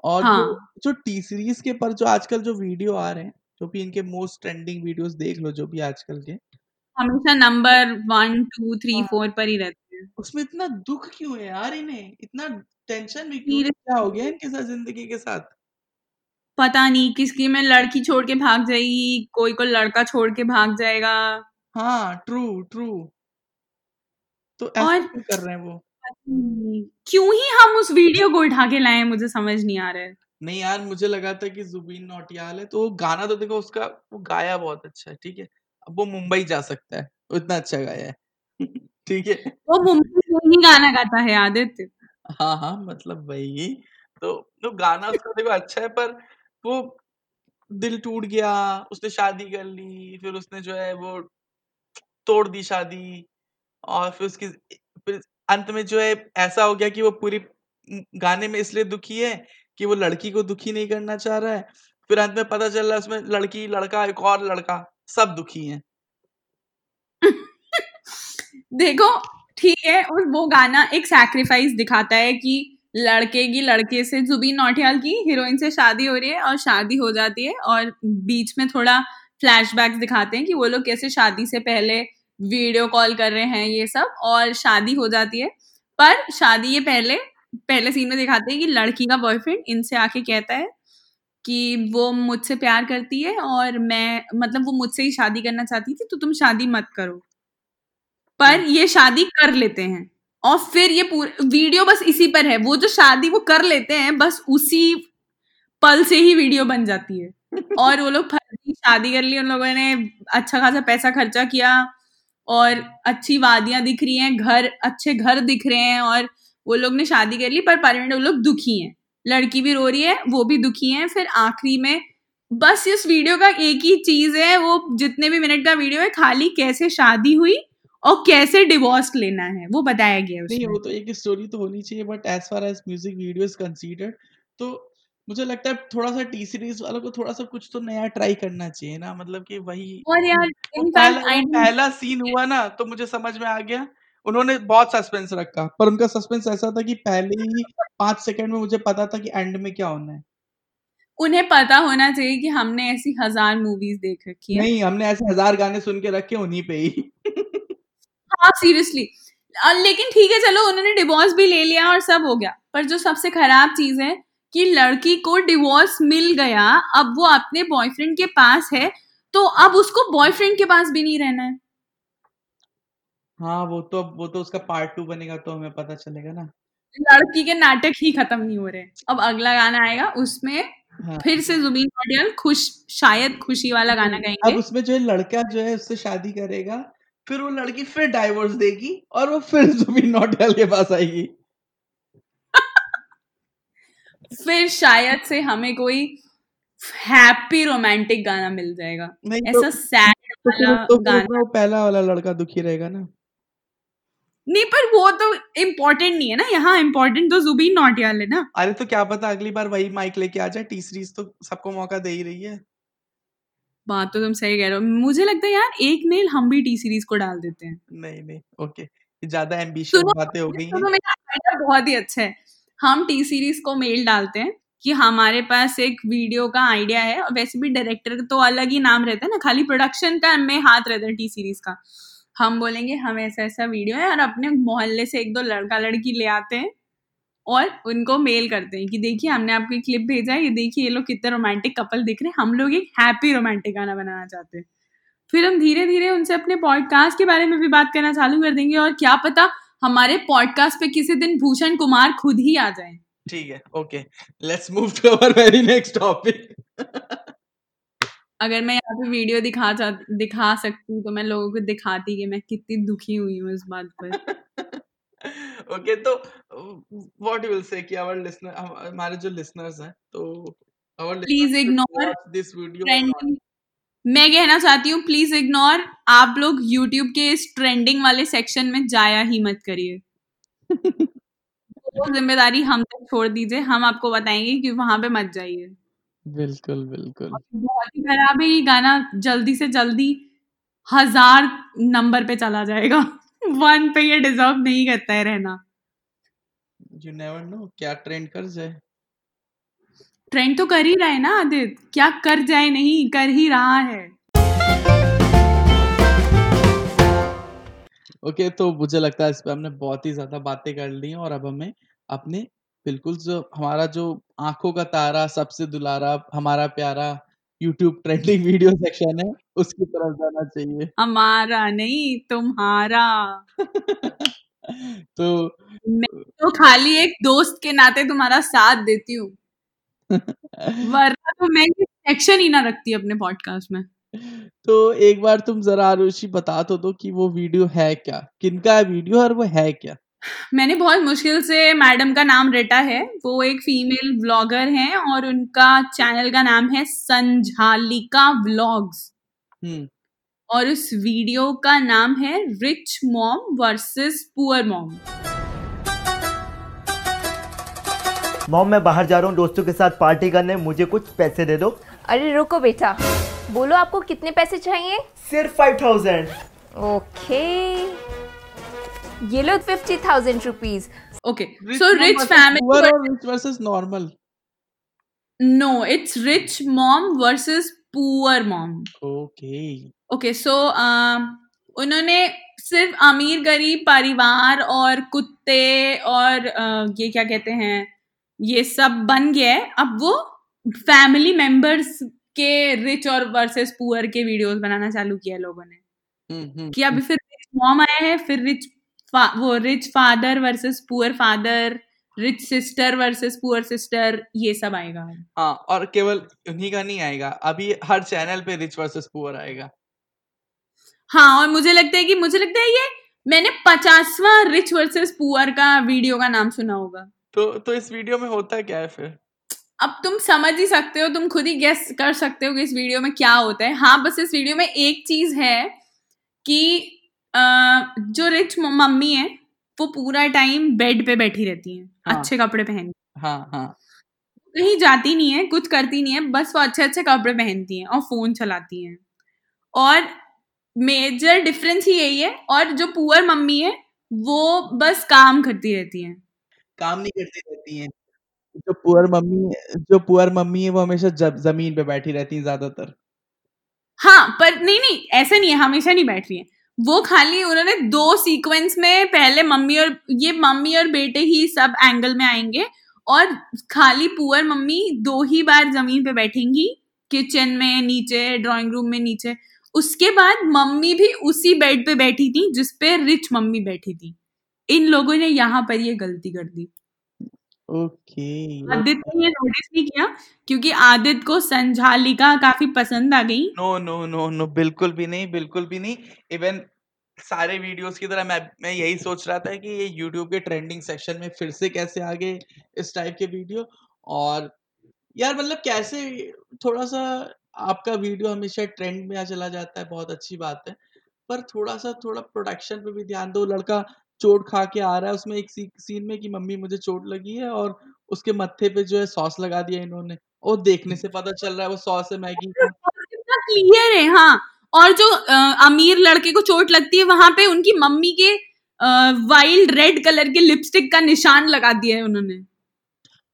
और हाँ। जो जो टी सीरीज़ के पर जो आजकल जो वीडियो आ रहे हैं जो भी इनके मोस्ट ट्रेंडिंग वीडियोस देख लो जो भी आजकल के। हमेशा number one two three four पर ही रहते हैं। उसमें इतना दुख क्यों है यार इन्हें? इतना टेंशन भी क्यों क्या हो गया इनके साथ ज़िंदगी के साथ? पता नहीं किसकी में लड़की छोड़ के भाग जाएगी कोई को लड़का छोड़ के भाग जाएगा। हाँ ट्रू ट्रू तो ऐसा और क्यों कर रहे हैं वो? क्यों ही हम उस वीडियो को उठा के लाए मुझे समझ नहीं आ रहा है। नहीं यार मुझे लगा था कि जुबीन नौटियाल है तो वो गाना तो देखो उसका वो गाया बहुत अच्छा है ठीक है? अब वो मुंबई जा सकता है वो इतना अच्छा गाया है। ठीक है? वो मुंबई से ही गाना गाता है आदित्य। हाँ हाँ मतलब वही। तो तो गाना उसका देखो अच्छा है पर वो दिल टूट गया, उसने शादी कर ली, फिर उसने जो है वो तोड़ दी शादी और फिर उसकी फिर अंत में जो है ऐसा हो गया कि वो पूरी गाने में इसलिए दुखी है कि वो लड़की को दुखी नहीं करना चाह रहा है। फिर अंत में पता चल रहा है उसमें लड़की, लड़का, एक और लड़का सब दुखी हैं। देखो, ठीक है, और वो गाना एक सैक्रिफाइस दिखाता है कि लड़के की लड़के से जुबीन नौटियाल की हीरोइन से शादी हो रही है और शादी हो जाती है और बीच में थोड़ा फ्लैशबैक्स दिखाते हैं कि वो लोग कैसे शादी से पहले वीडियो कॉल कर रहे हैं ये सब और शादी हो जाती है। पर शादी ये पहले पहले सीन में दिखाते हैं कि लड़की का बॉयफ्रेंड इनसे आके कहता है कि वो मुझसे प्यार करती है और मैं मतलब वो मुझसे ही शादी करना चाहती थी तो तुम शादी मत करो। पर ये शादी कर लेते हैं। और फिर ये पूरा, वीडियो बस इसी पर है। वो जो शादी वो कर लेते हैं, बस उसी पल से ही वीडियो बन जाती है। और वो लोग शादी कर ली, उन लोगों ने अच्छा खासा पैसा खर्चा किया और अच्छी वादियाँ दिख रही हैं, घर, अच्छे घर दिख रहे हैं और वो लोग ने शादी कर ली, पर परमानेंट वो लोग दुखी हैं। लड़की भी रो रही है, वो भी दुखी है। फिर आखिरी में बस इस वीडियो का एक ही चीज़ है, वो जितने भी मिनट का वीडियो है, खाली कैसे शादी हुई और कैसे डिवोर्स लेना है वो बताया गया है नहीं वो तो एक स्टोरी तो होनी चाहिए but as far as music video is considered तो मुझे लगता है थोड़ा सा टी सीरीज़ वालों को थोड़ा सा कुछ तो नया ट्राई करना चाहिए ना मतलब कि वही और यार वो पहला पहला सीन हुआ ना तो मुझे समझ में आ गया। उन्होंने बहुत सस्पेंस रखा पर उनका सस्पेंस ऐसा था कि पहले ही पाँच सेकंड में मुझे पता था कि एंड में क्या होना है। उन्हें पता होना चाहिए कि हमने ऐसी हज़ार मूवीज़ देख रखी है। नहीं हमने ऐसे हज़ार गाने सुन के रखे उन्हीं पे हाँ। सीरियसली लेकिन ठीक है चलो उन्होंने डिवोर्स भी ले लिया और सब हो गया। पर जो सबसे खराब चीज़ है कि लड़की को डिवोर्स मिल गया अब वो अपने बॉयफ्रेंड के पास है तो अब उसको बॉयफ्रेंड के पास भी नहीं रहना है। हाँ वो तो वो तो उसका पार्ट टू बनेगा तो हमें पता चलेगा ना। लड़की के नाटक ही खत्म नहीं हो रहे अब अगला गाना आएगा उसमें हाँ। फिर से जुबीन नौटियाल खुश शायद खुशी वाला गाना गाएँगे। अब उसमें जो है लड़का जो है उससे शादी करेगा। फिर वो लड़की फिर डाइवोर्स देगी और वो फिर जुबिन नौटियाल के पास आएगी। फिर शायद से हमें कोई हैप्पी रोमांटिक गाना मिल जाएगा। नहीं तो ऐसा सैड तो फिर वाला तो फिर गाना। वो पहला वाला लड़का दुखी रहेगा ना। नहीं पर वो तो इम्पोर्टेंट नहीं है ना। यहाँ इम्पोर्टेंट तो जुबीन नौटियाल है ना। अरे तो क्या पता अगली बार वही माइक लेके आ जाए टी सीरीज़ तो सबको मौका दे ही रही है। बात तो तुम सही कह रहे हो। मुझे लगता है यार एक मेल हम भी टी सीरीज़ को डाल देते हैं। नहीं नहीं ओके ज़्यादा बातें हो गई। सुनो मेरा आइडिया बहुत ही अच्छा है। हम टी सीरीज़ को मेल डालते हैं कि हमारे पास एक वीडियो का आइडिया है और वैसे भी डायरेक्टर का तो अलग ही नाम रहता है ना खाली प्रोडक्शन का में हाथ रहता है टी सीरीज़ का। हम बोलेंगे हम ऐसा ऐसा वीडियो है और अपने मोहल्ले से एक दो लड़का लड़की ले आते हैं। और उनको मेल करते हैं कि देखिए हमने आपको एक क्लिप भेजा है ये देखिए ये लोग कितने रोमांटिक कपल दिख रहे हैं। हम लोग एक हैप्पी रोमांटिक गाना बनाना चाहते हैं। फिर हम धीरे धीरे उनसे अपने पॉडकास्ट के बारे में भी बात करना चालू कर देंगे और क्या पता हमारे पॉडकास्ट पे किसी दिन भूषण कुमार खुद ही आ जाए। ठीक है okay let's move to our very next topic अगर मैं यहाँ पे वीडियो दिखा दिखा सकती हूँ तो मैं लोगों को दिखाती कि मैं कितनी दुखी हुई हूँ इस बात पर। ओके तो व्हाट यू विल से कि आवर लिसनर हमारे जो लिसनर्स हैं तो our please ignore this video मैं कहना चाहती हूँ प्लीज़ इग्नोर आप लोग यूट्यूब के इस ट्रेंडिंग वाले सेक्शन में जाया ही मत करिए। वो ज़िम्मेदारी हम तक छोड़ दीजिए हम आपको बताएँगे कि वहाँ पे मत जाइए। बिल्कुल बिल्कुल। बहुत ही खराब है ये गाना जल्दी से जल्दी हज़ार नंबर पे चला जाएगा। वन पे ये डिजर्व नहीं करता है रहना। यू नेवर नो क्या ट्रेंड कर जाए। ट्रेंड तो कर ही रहा है ना आदित्य। क्या कर जाए नहीं कर ही रहा है। ओके okay, तो मुझे लगता है इस पे हमने बहुत ही ज़्यादा बातें कर ली हैं और अब हमें अपने बिल्कुल जो हमारा जो आँखों का तारा सबसे दुलारा हमारा प्यारा यूट्यूब ट्रेंडिंग वीडियो सेक्शन है उसकी तरफ़ जाना चाहिए। हमारा नहीं तुम्हारा। तो मैं तो खाली एक दोस्त के नाते तुम्हारा साथ देती हूँ। वरना तो मैं ये सेक्शन ही ना रखती अपने पॉडकास्ट में। तो एक बार तुम जरा आरुषि बता तो दो कि वो वीडियो है क्या? किनका है वीडियो और वो है क्या? मैंने बहुत मुश्किल से मैडम का नाम रेटा है। वो एक फीमेल व्लॉगर हैं और उनका चैनल का नाम है संझालिका व्लॉग्स हम्म। और उस वीडियो का नाम है rich mom versus poor mom. Mom मैं बाहर जा रहा हूँ दोस्तों के साथ पार्टी करने मुझे कुछ पैसे दे दो। अरे रुको बेटा। बोलो आपको कितने पैसे चाहिए? सिर्फ़ फाइव थाउज़ेंड ओके। ये लो fifty thousand rupees okay so rich family versus normal no it's rich mom versus poor mom. Okay. Okay so उन्होंने सिर्फ़ अमीर गरीब परिवार और कुत्ते और uh, ये क्या कहते हैं ये सब बन गया है। अब वो फैमिली मेंबर्स के रिच और वर्सेस पुअर के वीडियोस बनाना चालू किया लोगों ने। हम्म कि अभी फिर रिच मॉम आया है फिर रिच वो rich father versus poor father rich sister versus poor sister ये सब आएगा। हाँ और केवल उन्हीं का नहीं आएगा अभी हर चैनल पे रिच वर्सेस पुअर आएगा। हाँ और मुझे लगता है कि मुझे लगता है ये मैंने पचासवा रिच वर्सेस पुअर का वीडियो का नाम सुना होगा। तो तो इस वीडियो में होता क्या है फिर? अब तुम समझ ही सकते हो तुम खुद ही गेस कर सकते हो कि इस वीडियो में क्या होता है। हाँ बस इस वीडियो में एक चीज़ है कि आ, जो रिच मम्मी है वो पूरा टाइम बेड पे बैठी रहती है हाँ। अच्छे कपड़े पहन हाँ। हाँ कहीं जाती नहीं है कुछ करती नहीं है बस वो अच्छे अच्छे कपड़े पहनती हैं और फ़ोन चलाती हैं। और मेजर डिफरेंस ही यही है और जो पुअर मम्मी है वो बस काम करती रहती है। काम नहीं करती रहती है। जो पुअर मम्मी जो पुअर मम्मी है वो हमेशा ज़मीन पे बैठी रहती है ज़्यादातर। हाँ पर नहीं नहीं ऐसा नहीं है हमेशा नहीं बैठ रही है। वो खाली उन्होंने दो सीक्वेंस में पहले मम्मी और, ये मम्मी और बेटे ही सब एंगल में आएँगे और खाली पुअर मम्मी दो ही बार ज़मीन पे बैठेंगी किचन में, नीचे ड्राइंग रूम में, नीचे। उसके बाद मम्मी भी उसी बेड पे बैठी थी जिसपे रिच मम्मी बैठी थी। इन लोगों ने यहाँ पर ये गलती कर दी। ओके आदित्य ने ये नोटिस नहीं किया? क्योंकि आदित्य को संझालिका काफ़ी पसंद आ गई। नो नो नो नो बिल्कुल भी नहीं बिल्कुल भी नहीं। इवन सारे वीडियोस की तरह मैं मैं यही सोच रहा था कि ये यूट्यूब के ट्रेंडिंग सेक्शन में फिर से कैसे आ गए इस टाइप के वीडियो और यार मतलब कैसे थोड़ा सा आपका वीडियो हमेशा ट्रेंड में आ चला जाता है बहुत अच्छी बात है। पर थोड़ा सा थोड़ा प्रोडक्शन पे भी ध्यान दो। लड़का चोट खा के आ रहा है उसमें एक सीन में कि मम्मी मुझे चोट लगी है और उसके मत्थे पे जो है सॉस लगा दिया इन्होंने। और देखने से पता चल रहा है वो सॉस है मैगी का। कितना क्लियर है हाँ। और जो अ, अमीर लड़के को चोट लगती है वहाँ पे उनकी मम्मी के वाइल्ड रेड कलर के लिपस्टिक का निशान लगा दिया है उन्होंने।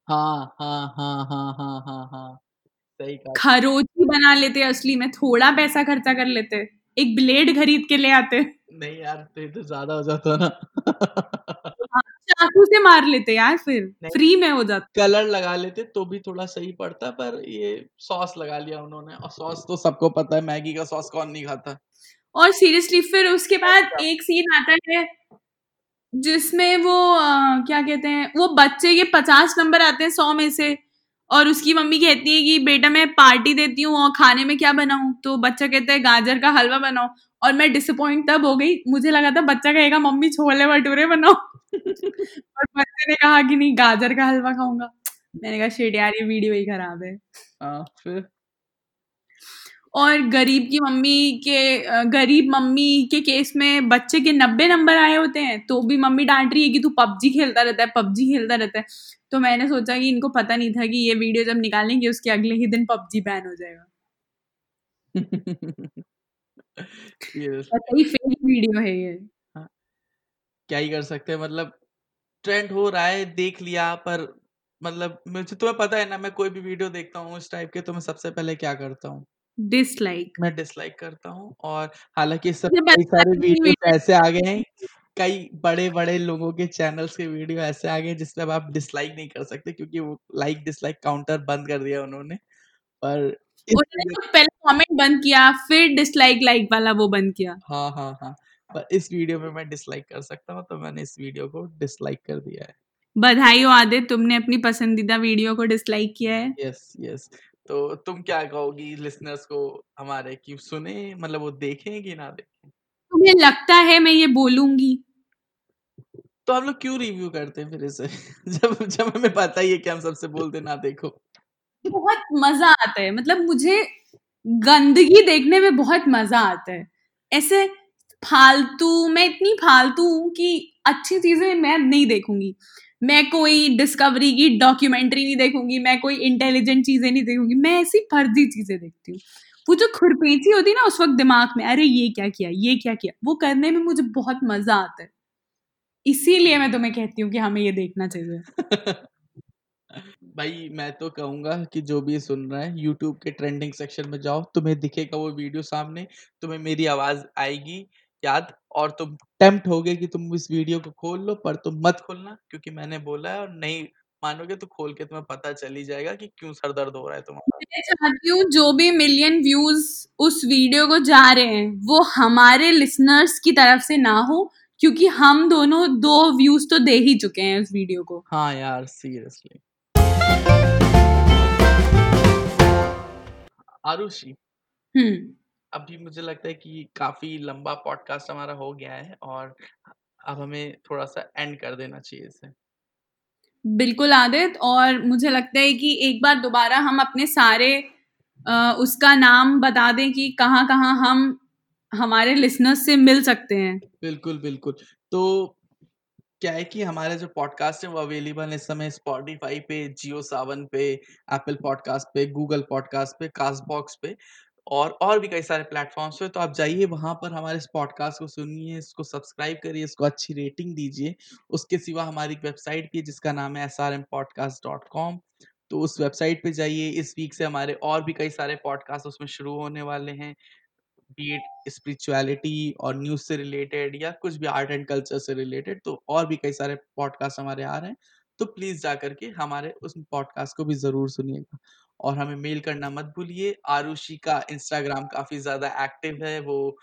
हाँ हाँ हाँ हाँ हाँ हाँ हाँ। सही कहा। खरोची बना लेते असली में थोड़ा पैसा खर्चा कर लेते एक ब्लेड खरीद के ले आते नहीं यार तो तो ज़्यादा हो जाता ना। हाँ, चाकू से मार लेते यार फिर। फ्री में हो जाता। कलर लगा लेते तो भी थोड़ा सही पड़ता पर ये सॉस लगा लिया उन्होंने। और सॉस तो सबको पता है मैगी का सॉस कौन नहीं खाता। और सीरियसली फिर उसके बाद एक सीन आता है जिसमें वो अ, क्या कहते हैं वो बच्चे के पचास नंबर आते हैं सौ में से। और उसकी मम्मी कहती है कि बेटा मैं पार्टी देती हूँ और खाने में क्या बनाऊँ? तो बच्चा कहता है गाजर का हलवा बनाओ। और मैं डिसअपॉइंट तब हो गई। मुझे लगा था बच्चा कहेगा मम्मी छोले भटूरे बनाओ। और बच्चे ने कहा कि नहीं गाजर का हलवा खाऊँगा। मैंने कहा शेट यार ये वीडियो ही खराब है। हाँ फिर? और गरीब की मम्मी के गरीब मम्मी के केस में बच्चे के नब्बे नंबर आए होते हैं तो भी मम्मी डांट रही है कि तू पबजी खेलता रहता है पबजी खेलता रहता है। तो मैंने सोचा कि इनको पता नहीं था कि ये वीडियो जब निकालेंगे उसके अगले ही दिन पबजी बैन हो जाएगा। फेक वीडियो है ये। हाँ, क्या ही कर सकते हैं मतलब ट्रेंड हो रहा है देख लिया पर मतलब मुझे तुम्हें पता है ना मैं कोई भी वीडियो देखता हूँ इस टाइप के तो मैं सबसे पहले क्या करता हूँ? डिसलाइक मैं डिसलाइक करता हूँ और हालाँकि इस सब कई सारे वीडियो ऐसे आ गए हैं कई बड़े बड़े लोगों के चैनल्स के वीडियो ऐसे आ गए हैं जिसमें आप डिसलाइक नहीं कर सकते क्योंकि वो लाइक डिसलाइक काउंटर बंद कर दिया उन्होंने पर उन्होंने तो पहले कमेंट बंद किया फिर डिसलाइक लाइक वाला वो बंद किया। हाँ हाँ हाँ। पर इस वीडियो में मैं डिसलाइक कर सकता हूँ तो मैंने इस वीडियो को डिसलाइक कर दिया है। बधाई हो आदित्य तुमने अपनी पसंदीदा वीडियो को डिसलाइक किया है। यस यस तो तुम क्या कहोगी लिसनर्स को हमारे कि सुने मतलब वो देखें कि ना देखें? तुम्हें लगता है मैं ये बोलूँगी? तो हम लोग क्यों रिव्यू करते हैं फिर इसे? जब जब हमें पता ही है कि हम सबसे बोलते ना देखो। बहुत मज़ा आता है। मतलब मुझे गंदगी देखने में बहुत मज़ा आता है। ऐसे फालतू, मैं इतनी फालतू हूँ कि अच्छी चीज़ें मैं नहीं देखूँगी। मैं कोई डिस्कवरी की डॉक्यूमेंट्री नहीं देखूँगी, मैं कोई इंटेलिजेंट चीज़ें नहीं देखूँगी, मैं ऐसी फर्जी चीज़ें देखती हूँ। वो जो खुरपेची होती है ना उस वक्त दिमाग में, अरे, ये क्या किया, ये क्या किया? वो करने में मुझे बहुत मज़ा आता है। इसीलिए मैं तुम्हें कहती हूँ कि हमें ये देखना चाहिए। भाई मैं तो कहूँगा कि जो भी सुन रहा है यूट्यूब के ट्रेंडिंग सेक्शन में जाओ तुम्हें दिखेगा वो वीडियो सामने तुम्हें मेरी आवाज़ आएगी याद और तुम टेम्प्ट होगे कि तुम इस वीडियो को खोल लो पर तुम मत खोलना क्योंकि मैंने बोला है और नहीं मानोगे तो खोल के तुम्हें पता चल ही जाएगा कि क्यों सर दर्द हो रहा है तुम्हारा। मैं चाहती हूँ जो भी मिलियन व्यूज़ उस वीडियो को जा रहे हैं वो हमारे लिसनर्स की तरफ़ से ना हो क्योंकि हम दोनों दो व्यूज़ तो दे ही चुके हैं उस वीडियो को। हाँ यार सीरियसली आरुषि। हम्म अभी मुझे लगता है कि काफ़ी लंबा पॉडकास्ट हमारा हो गया है और अब हमें थोड़ा सा एंड कर देना चाहिए इसे। बिल्कुल आदित और मुझे लगता है कि एक बार दोबारा हम अपने सारे अ, उसका नाम बता दें कि कहाँ कहाँ हम हमारे लिसनर्स से मिल सकते हैं। बिल्कुल बिल्कुल। तो क्या है कि हमारे जो पॉडकास्ट है, वो अवेलेबल है इस समय स्पॉटिफाई पे जियो सावन पे एप्पल पॉडकास्ट पे गूगल पॉडकास्ट पे कास्ट बॉक्स पे और और भी कई सारे प्लेटफॉर्म्स पे। तो आप जाइए, वहाँ पर हमारे इस पॉडकास्ट को सुनिए, इसको सब्सक्राइब करिए, इसको अच्छी रेटिंग दीजिए। उसके सिवा हमारी एक वेबसाइट भी है, जिसका नाम है S R M podcast dot com तो उस वेबसाइट पे जाइए। इस वीक से हमारे और भी कई सारे पॉडकास्ट उसमें शुरू होने वाले हैं। बीट स्पिरिचुअलिटी और न्यूज़ से रिलेटेड या कुछ भी आर्ट एंड कल्चर से रिलेटेड तो और भी कई सारे पॉडकास्ट हमारे आ रहे हैं तो प्लीज़ जा करके हमारे उस पॉडकास्ट को भी ज़रूर सुनिएगा। और हमें मेल करना मत भूलिए आरुषि का इंस्टाग्राम काफ़ी ज़्यादा एक्टिव है वो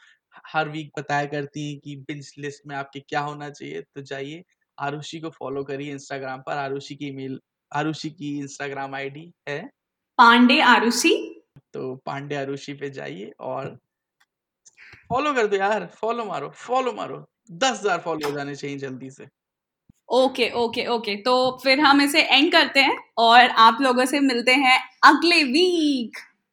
हर वीक बताया करती हैं कि बिंच लिस्ट में आपके क्या होना चाहिए तो जाइए आरुषि को फॉलो करिए इंस्टाग्राम पर आरुषि की मेल आरुषि की इंस्टाग्राम आईडी है। पांडे आरुषि। तो पांडे आरुषि पे जाइए और फॉलो कर दो यार फॉलो मारो फॉलो मारो। दस हज़ार फॉलो हो जाने चाहिए जल्दी से। ओके ओके ओके तो फिर हम इसे एंड करते हैं और आप लोगों से मिलते हैं अगले वीक